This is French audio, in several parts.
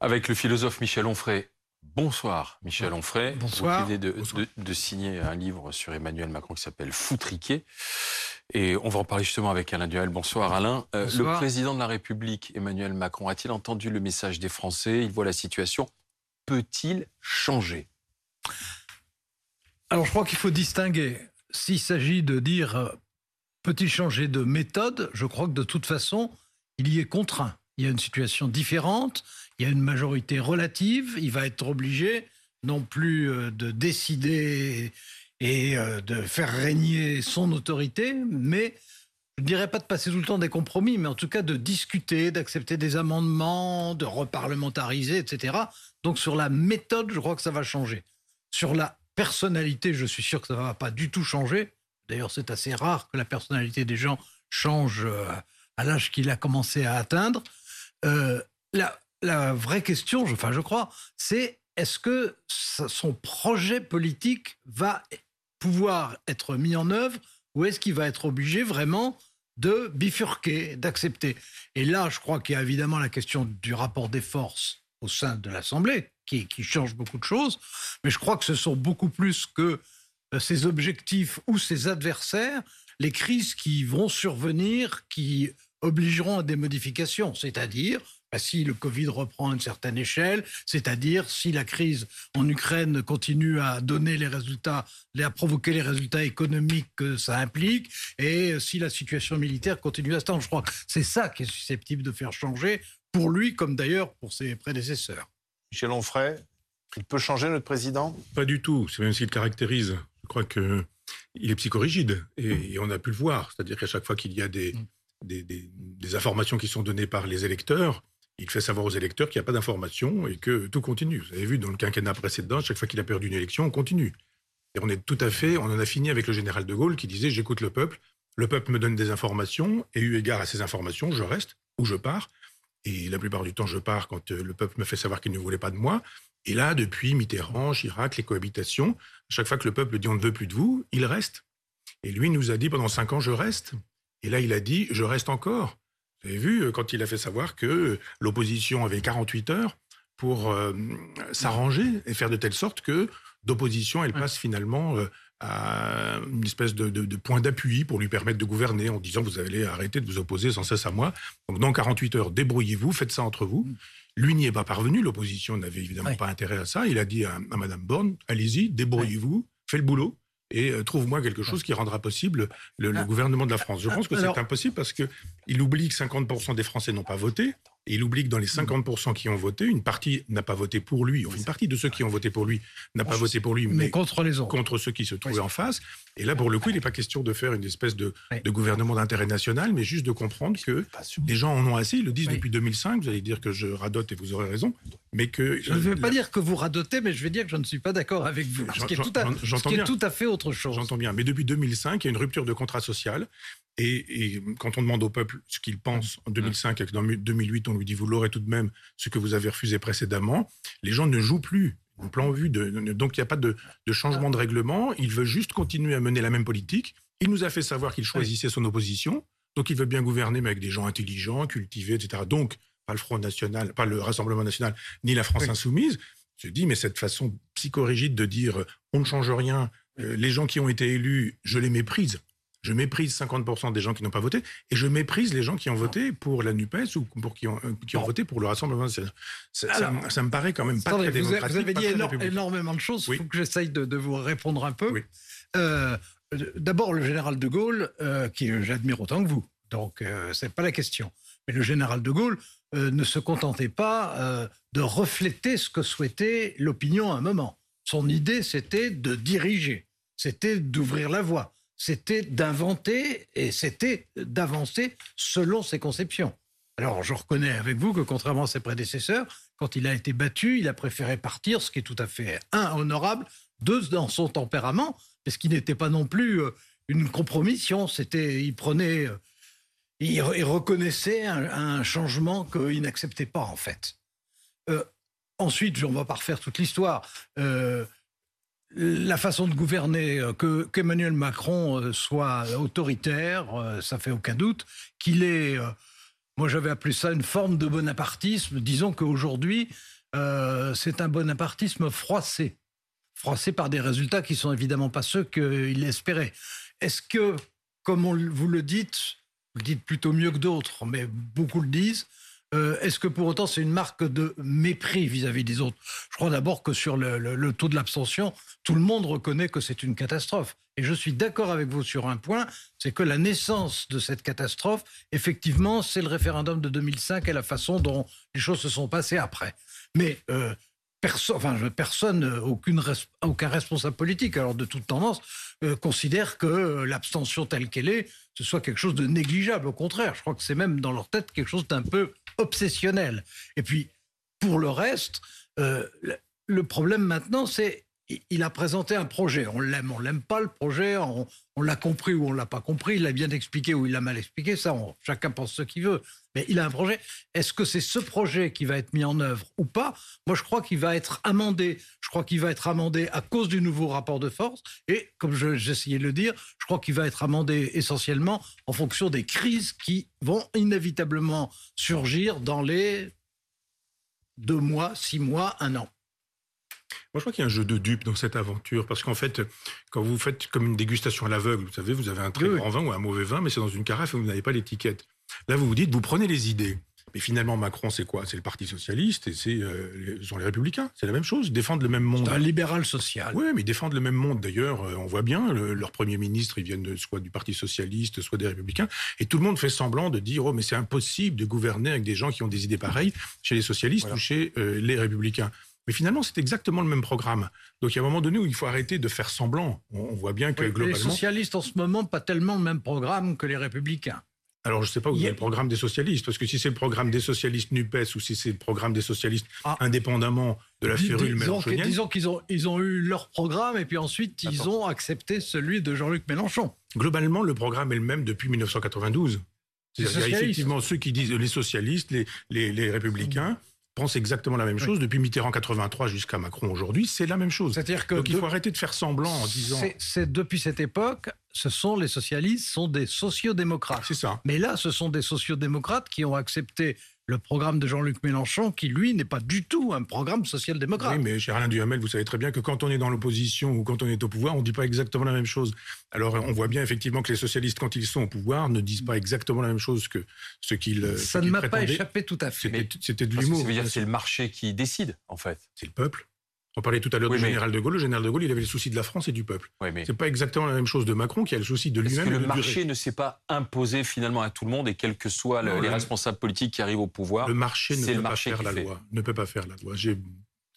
Avec le philosophe Michel Onfray. Bonsoir Michel Onfray. Bonsoir. Vous venez de, de- de signer un livre sur Emmanuel Macron qui s'appelle Foutriquet. Et on va en parler justement avec Alain Duhamel. Bonsoir Alain. Euh, le président de la République, Emmanuel Macron, a-t-il entendu le message des Français? Il voit la situation. Peut-il changer? Alors je crois qu'il faut distinguer. S'il s'agit de dire euh, peut-il changer de méthode, je crois que de toute façon, il y est contraint. Il y a une situation différente, il y a une majorité relative, il va être obligé non plus euh, de décider et euh, de faire régner son autorité, mais je ne dirais pas de passer tout le temps des compromis, mais en tout cas de discuter, d'accepter des amendements, de reparlementariser, etc. Donc sur la méthode, je crois que ça va changer. Sur la personnalité, je suis sûr que ça ne va pas du tout changer. D'ailleurs, c'est assez rare que la personnalité des gens change euh, à l'âge qu'il a commencé à atteindre. Euh, la, vraie question, je, enfin, je crois, c'est est-ce que son projet politique va pouvoir être mis en œuvre ou est-ce qu'il va être obligé vraiment de bifurquer, d'accepter? Et là, je crois qu'il y a évidemment la question du rapport des forces au sein de l'Assemblée qui, change beaucoup de choses, mais je crois que ce sont beaucoup plus que ses objectifs ou ses adversaires, les crises qui vont survenir, qui obligeront à des modifications, c'est-à-dire bah, si le Covid reprend à une certaine échelle, c'est-à-dire si la crise en Ukraine continue à donner les résultats, à provoquer les résultats économiques que ça implique, et si la situation militaire continue à se tendre. Je crois que c'est ça qui est susceptible de faire changer, pour lui comme d'ailleurs pour ses prédécesseurs. Michel Onfray, il peut changer notre président? Pas du tout. C'est même ce qu'il caractérise. Je crois que il est psychorigide et, et on a pu le voir. C'est-à-dire qu'à chaque fois qu'il y a des, Mm. des, des- des informations qui sont données par les électeurs, il fait savoir aux électeurs qu'il n'y a pas d'informations et que tout continue. Vous avez vu dans le quinquennat précédent, chaque fois qu'il a perdu une élection, on continue. Et on est tout à fait, on en a fini avec le général de Gaulle qui disait j'écoute le peuple, le peuple me donne des informations et eu égard à ces informations, je reste ou je pars. Et la plupart du temps, je pars quand euh, le peuple me fait savoir qu'il ne voulait pas de moi. Et là, depuis Mitterrand, Chirac, les cohabitations, à chaque fois que le peuple dit on ne veut plus de vous, il reste. Et lui nous a dit pendant cinq ans je reste. Et là, il a dit je reste encore. Vous avez vu euh, quand il a fait savoir que euh, l'opposition avait 48 heures pour euh, s'arranger et faire de telle sorte que d'opposition, elle passe finalement euh, à une espèce de, de- de point d'appui pour lui permettre de gouverner en disant vous allez arrêter de vous opposer sans cesse à moi. Donc dans 48 heures, débrouillez-vous, faites ça entre vous. Lui n'y est pas parvenu, l'opposition n'avait évidemment pas intérêt à ça. Il a dit à, à Madame Borne, allez-y, débrouillez-vous, faites le boulot et euh, trouve-moi quelque chose qui rendra possible le, le Ah. gouvernement de la France. Je pense que c'est impossible parce que il oublie que 50% des Français n'ont pas voté et il oublie que dans les 50% qui ont voté, une partie n'a pas voté pour lui. Enfin, une partie de ceux qui ont voté pour lui n'a pas voté pour lui, Mais mais contre les autres. contre ceux qui se trouvaient Oui. en face. Et là, pour le coup, il n'est pas question de faire une espèce de, Oui. de gouvernement d'intérêt national, mais juste de comprendre que les gens en ont assez. Ils le disent Oui. depuis 2005. Vous allez dire que je radote et vous aurez raison, mais que Je ne vais pas la- dire que vous radotez, mais je vais dire que je ne suis pas d'accord avec vous. Ce qui est, tout à, j'en- ce j'entends qui est bien. tout à fait autre chose. J'entends bien. Mais depuis 2005, il y a une rupture de contrat social. Et, et quand on demande au peuple ce qu'il pense en 2005 et que dans 2008, on lui dit vous l'aurez tout de même, ce que vous avez refusé précédemment, les gens ne jouent plus. Un plan vu de, donc il n'y a pas de, de changement de règlement. Il veut juste continuer à mener la même politique. Il nous a fait savoir qu'il choisissait son opposition. Donc il veut bien gouverner, mais avec des gens intelligents, cultivés, etc. Donc pas le Front National, pas le Rassemblement National, ni la France Oui. Insoumise. Je dis, mais cette façon psychorigide de dire euh, on ne change rien, euh, les gens qui ont été élus, je les méprise. Je méprise 50% des gens qui n'ont pas voté et je méprise les gens qui ont voté pour la NUPES ou pour qui ont, euh, qui ont Bon. voté pour le Rassemblement national. Ça, ça- Alors, ça me paraît quand même pas Attendez, très vous, démocratique. vous avez dit éno- énormément de choses. Il Oui. faut que j'essaye de, de vous répondre un peu. Oui. Euh, D'abord, le général de Gaulle, euh, qui j'admire autant que vous. Donc, c'est pas la question. Mais le général de Gaulle euh, ne se contentait pas euh, de refléter ce que souhaitait l'opinion à un moment. Son idée, c'était de diriger, c'était d'ouvrir la voie, c'était d'inventer et c'était d'avancer selon ses conceptions. Alors, je reconnais avec vous que, contrairement à ses prédécesseurs, quand il a été battu, il a préféré partir, ce qui est tout à fait, un, honorable, deux, dans son tempérament, parce qu'il n'était pas non plus euh, une compromission, c'était, il prenait, il, reconnaissait un, changement qu'il n'acceptait pas, en fait. Euh, ensuite, on ne va pas refaire toute l'histoire. Euh, la façon de gouverner, euh, que qu'Emmanuel Macron soit autoritaire, ça fait aucun doute. Qu'il est, moi j'avais appelé ça une forme de bonapartisme. Disons qu'aujourd'hui, c'est un bonapartisme froissé, froissé par des résultats qui sont évidemment pas ceux qu'il espérait. Est-ce que, comme vous le dites, dites plutôt mieux que d'autres, mais beaucoup le disent, euh, est-ce que pour autant c'est une marque de mépris vis-à-vis des autres? Je crois d'abord que sur le, taux de l'abstention, tout le monde reconnaît que c'est une catastrophe. Et je suis d'accord avec vous sur un point, c'est que la naissance de cette catastrophe, effectivement, c'est le référendum de 2005 et la façon dont les choses se sont passées après. Mais euh, enfin, personne, aucune, aucun responsable politique, alors de toute tendance, euh, considère que l'abstention telle qu'elle est, ce soit quelque chose de négligeable. Au contraire, je crois que c'est même dans leur tête quelque chose d'un peu obsessionnel. Et puis, pour le reste, euh, le problème maintenant, c'est il a présenté un projet. On l'aime, on l'aime pas le projet, on, l'a compris ou on l'a pas compris, il l'a bien expliqué ou il l'a mal expliqué, ça, chacun pense ce qu'il veut. Mais il a un projet. Est-ce que c'est ce projet qui va être mis en œuvre ou pas? Moi, je crois qu'il va être amendé. Je crois qu'il va être amendé à cause du nouveau rapport de force. Et comme j'essayais de le dire, je crois qu'il va être amendé essentiellement en fonction des crises qui vont inévitablement surgir dans les deux mois, six mois, un an. Moi, je crois qu'il y a un jeu de dupes dans cette aventure, parce qu'en fait, quand vous faites comme une dégustation à l'aveugle, vous savez, vous avez un très grand vin ou un mauvais vin, mais c'est dans une carafe et vous n'avez pas l'étiquette. Là, vous vous dites, vous prenez les idées. Mais finalement, Macron, c'est quoi? C'est le Parti socialiste et c'est euh, sont les Républicains. C'est la même chose. Ils défendent le même monde. un libéral social. Oui, mais ils défendent le même monde. D'ailleurs, euh, on voit bien, leur premier ministre, ils viennent soit du Parti socialiste, soit des Républicains. Et tout le monde fait semblant de dire, oh, mais c'est impossible de gouverner avec des gens qui ont des idées pareilles chez les socialistes ou chez euh, les Républicains. Mais finalement, c'est exactement le même programme. Donc il y a un moment donné où il faut arrêter de faire semblant. On, voit bien que globalement... Les socialistes en ce moment, pas tellement le même programme que les républicains. Alors, je ne sais pas où est le programme des socialistes, parce que si c'est le programme des socialistes NUPES ou si c'est le programme des socialistes ah. indépendamment de la férule mélenchonienne. Disons qu'ils ont, ils ont eu leur programme et puis ensuite ils ont accepté celui de Jean-Luc Mélenchon. Globalement, le programme est le même depuis 1992. Il y a effectivement ceux qui disent les socialistes, les, les, les républicains, pense exactement la même chose. Depuis Mitterrand 83 jusqu'à Macron aujourd'hui, c'est la même chose. C'est-à-dire que Donc il faut arrêter de faire semblant en disant. C'est depuis cette époque, ce sont les socialistes, sont des sociodémocrates. C'est ça. Mais là, ce sont des sociodémocrates qui ont accepté le programme de Jean-Luc Mélenchon, qui lui n'est pas du tout un programme social-démocrate. Oui, mais cher Alain Duhamel, vous savez très bien que quand on est dans l'opposition ou quand on est au pouvoir, on ne dit pas exactement la même chose. Alors on voit bien effectivement que les socialistes, quand ils sont au pouvoir, ne disent pas exactement la même chose que ce qu'ils. Ça ne m'a pas échappé tout à fait. C'était de l'humour. C'est le marché qui décide, en fait. C'est le peuple. On parlait tout à l'heure du général de Gaulle. Le général de Gaulle, il avait le souci de la France et du peuple. Oui, mais... C'est pas exactement la même chose de Macron qui a le souci de lui-même. Le marché ne s'est pas imposé finalement à tout le monde et quels que soient les responsables politiques qui arrivent au pouvoir, le marché ne peut pas faire la loi. Ne peut pas faire la loi. J'ai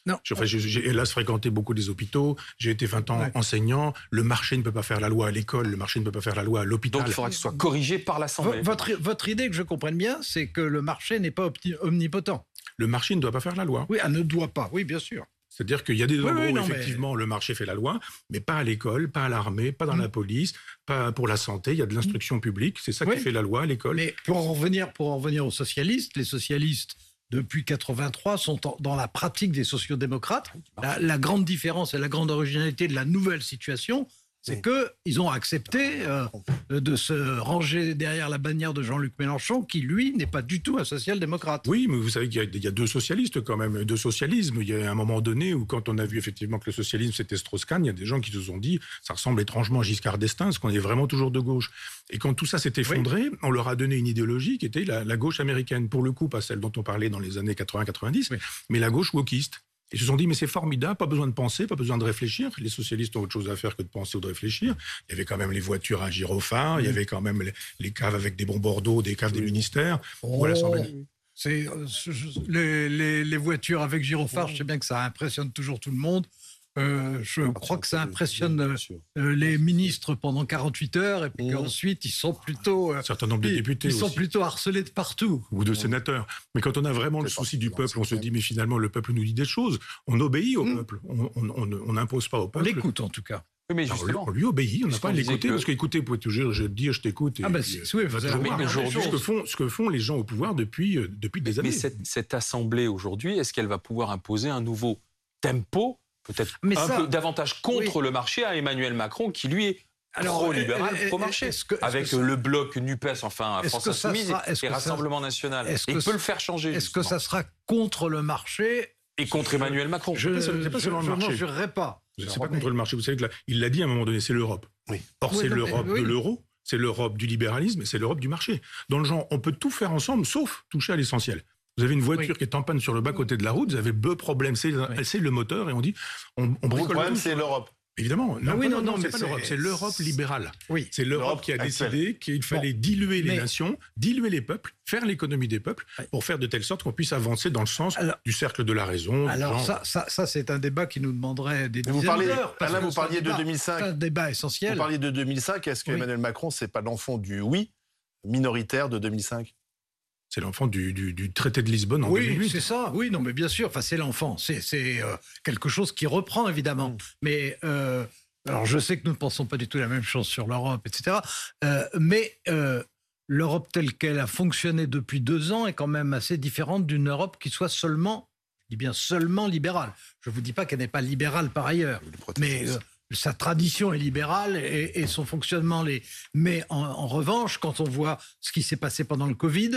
non. J'ai hélas fréquenté beaucoup des hôpitaux. J'ai été 20 ans enseignant. Le marché ne peut pas faire la loi à l'école. Le marché ne peut pas faire la loi à l'hôpital. Donc il faudra que ce soit corrigé par l'Assemblée. Votre, votre idée, que je comprenne bien, c'est que le marché n'est pas omnipotent. Le marché ne doit pas faire la loi. Oui, elle ne doit pas. Oui, bien sûr. C'est-à-dire qu'il y a des endroits où effectivement le marché fait la loi, mais pas à l'école, pas à l'armée, pas dans mm. la police, pas pour la santé. Il y a de l'instruction publique, c'est ça qui fait la loi à l'école. Mais pour en revenir, pour en revenir aux socialistes, les socialistes depuis 83 sont dans la pratique des sociodémocrates. La, la grande différence et la grande originalité de la nouvelle situation, c'est qu'ils ont accepté euh, de se ranger derrière la bannière de Jean-Luc Mélenchon, qui, lui, n'est pas du tout un social-démocrate. Oui, mais vous savez qu'il y, a deux socialistes quand même, deux socialismes. Il y a un moment donné où, quand on a vu effectivement que le socialisme c'était Strauss-Kahn, il y a des gens qui se sont dit, ça ressemble étrangement à Giscard d'Estaing, parce qu'on est vraiment toujours de gauche. Et quand tout ça s'est effondré, on leur a donné une idéologie qui était la, gauche américaine, pour le coup, pas celle dont on parlait dans les années 80-90, mais la gauche wokiste. Ils se sont dit, mais c'est formidable, pas besoin de penser, pas besoin de réfléchir. Les socialistes ont autre chose à faire que de penser ou de réfléchir. Il y avait quand même les voitures à gyrophare, il y avait quand même les, caves avec des bons Bordeaux, des caves des ministères. Oh, c'est euh, les, les, voitures avec gyrophare, je sais bien que ça impressionne toujours tout le monde. Euh, je crois que ça impressionne euh, les ministres pendant 48 heures et puis ensuite ils sont plutôt un certain nombre de députés ils sont plutôt harcelés de partout ou de sénateurs. Mais quand on a vraiment le souci du peuple, on se dit mais finalement le peuple nous dit des choses. On obéit au hmm. peuple. On n'impose pas au peuple. On l'écoute en tout cas. mais justement, on lui obéit, on n'a pas à l'écouter, parce qu'écouter, vous pouvez toujours je dire, je t'écoute. Ah ben, oui, aujourd'hui, ce que, font, ce que font les gens au pouvoir depuis, euh, depuis des années. Mais cette, cette assemblée aujourd'hui, est-ce qu'elle va pouvoir imposer un nouveau tempo peut-être Mais un ça- peu davantage contre le marché à Emmanuel Macron, qui lui est pro-libéral, euh, euh, pro-marché, avec que ça- le bloc NUPES, enfin France Insoumise et Rassemblement National. est-ce Et peut ça- le faire changer. Est-ce que ça sera contre le marché Et contre Emmanuel Macron. Je n'en jurerai pas. C'est pas contre le marché. Vous savez que là, il l'a dit à un moment donné, c'est l'Europe. Oui. Or, c'est l'Europe de l'euro, c'est l'Europe du libéralisme et c'est l'Europe du marché. Dans le genre, on peut tout faire ensemble sauf toucher à l'essentiel. Vous avez une voiture Oui. qui est en panne sur le bas-côté de la route, vous avez deux problèmes, c'est c'est le moteur et on dit, on, on Le bricole problème, tout. c'est l'Europe. Évidemment. Non, Ah oui, pas- non, non, c'est mais pas c'est- l'Europe, c'est l'Europe libérale. Oui. C'est l'Europe qui a décidé qu'il fallait diluer les mais- nations, diluer les peuples, faire l'économie des peuples, pour faire de telle sorte qu'on puisse avancer dans le sens Alors- du cercle de la raison. Alors ça, ça, ça c'est un débat qui nous demanderait des Mais vous dizaines parliez, d'heures. Alain, vous parliez de débat- 2005. C'est un débat Vous essentiel. parliez de 2005. Est-ce que Oui. Emmanuel Macron, c'est pas l'enfant du oui minoritaire de 2005 C'est l'enfant du, du- du traité de Lisbonne en Oui, 2008. c'est ça. Oui, non, mais bien sûr. Enfin, c'est l'enfant. C'est c'est, euh, quelque chose qui reprend évidemment. Mm. Mais euh, alors, je sais que nous ne pensons pas du tout la même chose sur l'Europe, etc. Euh, mais euh, l'Europe telle qu'elle a fonctionné depuis deux ans est quand même assez différente d'une Europe qui soit seulement, je dis bien seulement libérale. Je vous dis pas qu'elle n'est pas libérale par ailleurs. Mais euh, sa tradition est libérale et, et son fonctionnement l'est. Mais en, en revanche, quand on voit ce qui s'est passé pendant le Covid,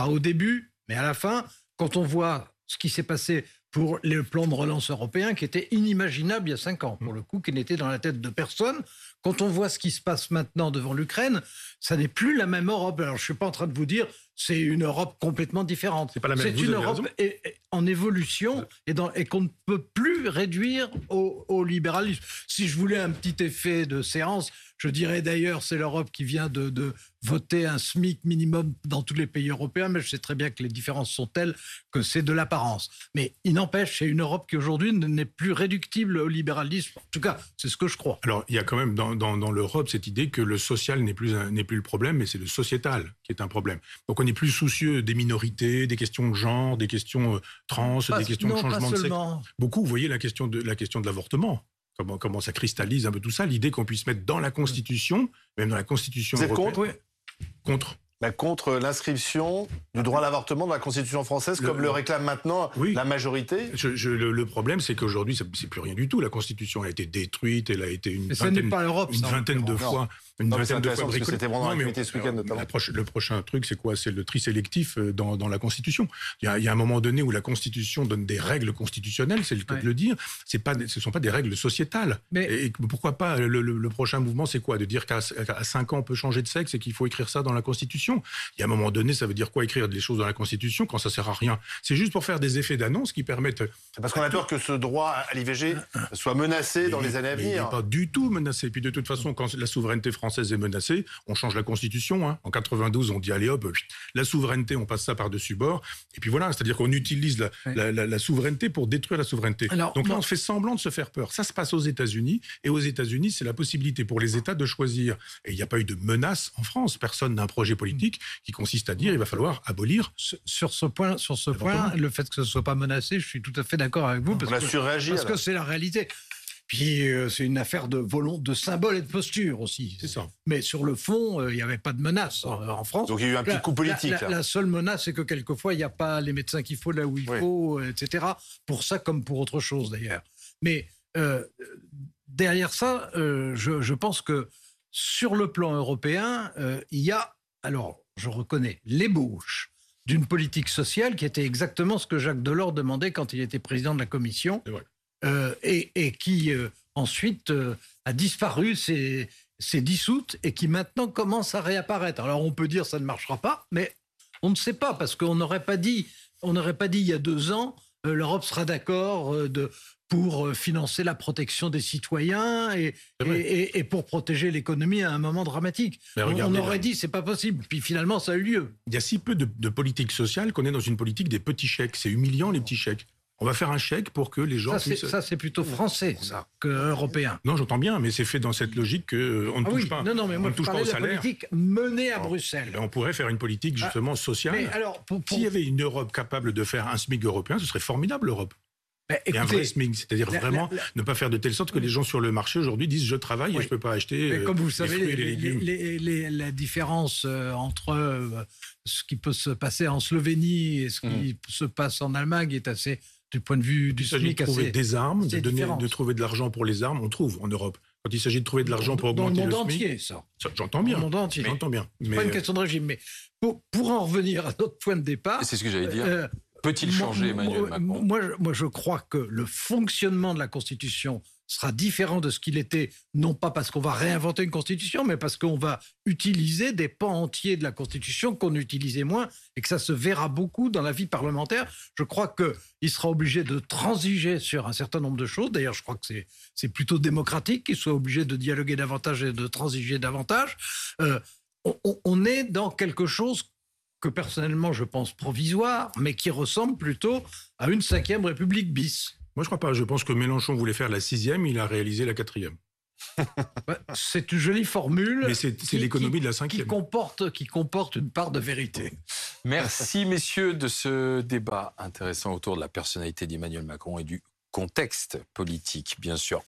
pas au début, mais à la fin, quand on voit ce qui s'est passé pour le plan de relance européen, qui était inimaginable il y a cinq ans, pour le coup, qui n'était dans la tête de personne, quand on voit ce qui se passe maintenant devant l'Ukraine, ça n'est plus la même Europe. Alors, je suis pas en train de vous dire c'est une Europe complètement différente. C'est pas la même, C'est une Europe raison. é- é- en évolution et, dans- et qu'on ne peut plus réduire au, au libéralisme. Si je voulais un petit effet de séance, je dirais d'ailleurs c'est l'Europe qui vient de, de voter un SMIC minimum dans tous les pays européens, mais je sais très bien que les différences sont telles que c'est de l'apparence. Mais il n'empêche, c'est une Europe qui aujourd'hui n'est plus réductible au libéralisme. En tout cas, c'est ce que je crois. Alors, il y a quand même dans, dans, dans l'Europe cette idée que le social n'est plus, n'est plus le problème, mais c'est le sociétal qui est un problème. Donc, on est plus soucieux des minorités, des questions de genre, des questions euh, trans, Pas- des questions non, de changement de sexe. Beaucoup, vous voyez la question de, la question de l'avortement. Comment, comment ça cristallise un peu tout ça, l'idée qu'on puisse mettre dans la Constitution, même dans la Constitution Vous êtes européenne, contre contre. Bah, contre l'inscription du droit à l'avortement dans la Constitution française, Le- comme le, le- réclame maintenant Oui. la majorité Je- je- le, le problème, c'est qu'aujourd'hui, c'est plus rien du tout. La Constitution a été détruite, elle a été une Mais vingtaine, pas une ça, vingtaine de fois, une Non, mais c'est vingtaine de fois intéressant parce que bricolée. c'était vraiment Non, l'actualité ce week-end, notamment. proche- le prochain truc, c'est quoi? C'est le tri sélectif euh, dans, dans la Constitution. Il y, a, il y a un moment donné où la Constitution donne des règles constitutionnelles, c'est le cas Ouais. de le dire. C'est pas, ce ne sont pas des règles sociétales. Mais- Et, et pourquoi pas le, le- le prochain mouvement, c'est quoi? De dire qu'à à 5 ans, on peut changer de sexe et qu'il faut écrire ça dans la Constitution. Il y a un moment donné, ça veut dire quoi écrire des choses dans la Constitution quand ça sert à rien? C'est juste pour faire des effets d'annonce qui permettent C'est parce qu'on a peur que ce droit à l'IVG soit menacé dans les années à mais Il n'est venir. pas du tout menacé. Puis de toute façon, quand la souveraineté française est menacée, on change la constitution. hein. En 92, on dit allez hop, la souveraineté, on passe ça par-dessus bord. Et puis voilà, c'est-à-dire qu'on utilise la, Ouais. la- la- la souveraineté pour détruire la souveraineté. Alors, Donc là, bon. on fait semblant de se faire peur. Ça se passe aux États-Unis. Et aux États-Unis, c'est la possibilité pour les États de choisir. Et il n'y a pas eu de menace en France. Personne n'a un projet politique qui consiste à dire il va falloir abolir. Sur- ce point, sur ce point, le fait que ce soit pas menacé, je suis tout à fait d'accord avec vous. On Parce a que- surréagi. Parce que c'est la réalité. Puis euh, c'est une affaire de volon, de symbole et de posture aussi. C'est ça. Mais sur le fond, euh, il n'y avait pas de menace euh, en France. Donc il y a eu un petit La- coup politique. La, la- là. la seule menace, c'est que quelquefois, il n'y a pas les médecins qu'il faut là où il Oui. faut, euh, etc. Pour ça comme pour autre chose d'ailleurs. Mais euh, derrière ça, euh, je, je pense que sur le plan européen, euh, il y a, alors je reconnais, l'ébauche d'une politique sociale qui était exactement ce que Jacques Delors demandait quand il était président de la Commission C'est vrai. Euh, et, et qui euh, ensuite euh, a disparu, s'est dissoute et qui maintenant commence à réapparaître. Alors on peut dire ça ne marchera pas, mais on ne sait pas parce qu'on n'aurait pas dit, on n'aurait pas dit il y a deux ans, l'Europe sera d'accord de pour financer la protection des citoyens et, C'est vrai. et, et- et pour protéger l'économie à un moment dramatique. On, regardez, on aurait dit c'est pas possible. Puis finalement ça a eu lieu. Il y a si peu de, de politique sociale qu'on est dans une politique des petits chèques. C'est humiliant, les petits chèques. On va faire un chèque pour que les gens Ça c'est, puissent... ça c'est plutôt français ça que européen. Non, j'entends bien, mais c'est fait dans cette logique qu'on ne Ah touche oui, pas. non non mais on moi ne je touche pas au salaire. politique menée à. Bruxelles. Ben, on pourrait faire une politique justement sociale. Mais alors pour, S'il y avait une Europe capable de faire un SMIC européen, ce serait formidable l'Europe. Ben, Et un vrai SMIC, c'est-à-dire vraiment la- la- ne pas faire de telle sorte que les gens sur le marché aujourd'hui disent je travaille et je peux pas acheter Mais euh, comme vous le les savez, fruits et les les- légumes. les- les- la différence euh, entre euh, ce qui peut se passer en Slovénie et ce qui Mmh. se passe en Allemagne est assez du point de vue du s'agit de SMIC trouver assez... des armes, de, donner, de trouver de l'argent pour les armes. On trouve en Europe. Quand il s'agit de trouver de l'argent pour dans le augmenter monde le SMIC, entier, ça. ça, j'entends Dans bien. le monde entier. J'entends bien. C'est pas une question de régime, mais pour, pour en revenir à notre point de départ, C'est ce que j'allais dire. euh, Peut-il moi- changer Emmanuel Macron? moi, moi, je crois que le fonctionnement de la Constitution sera différent de ce qu'il était, non pas parce qu'on va réinventer une Constitution, mais parce qu'on va utiliser des pans entiers de la Constitution qu'on utilisait moins et que ça se verra beaucoup dans la vie parlementaire. Je crois qu'il sera obligé de transiger sur un certain nombre de choses. D'ailleurs, je crois que c'est- c'est plutôt démocratique qu'il soit obligé de dialoguer davantage et de transiger davantage. Euh, on- on- est dans quelque chose que personnellement je pense provisoire, mais qui ressemble plutôt à une cinquième République bis. Moi, je crois pas. Je pense que Mélenchon voulait faire la sixième, il a réalisé la quatrième. C'est une jolie formule Mais c'est qui- l'économie qui- de la qui cinquième. comporte, qui comporte une part de vérité. Merci, messieurs, de ce débat intéressant autour de la personnalité d'Emmanuel Macron et du contexte politique, bien sûr.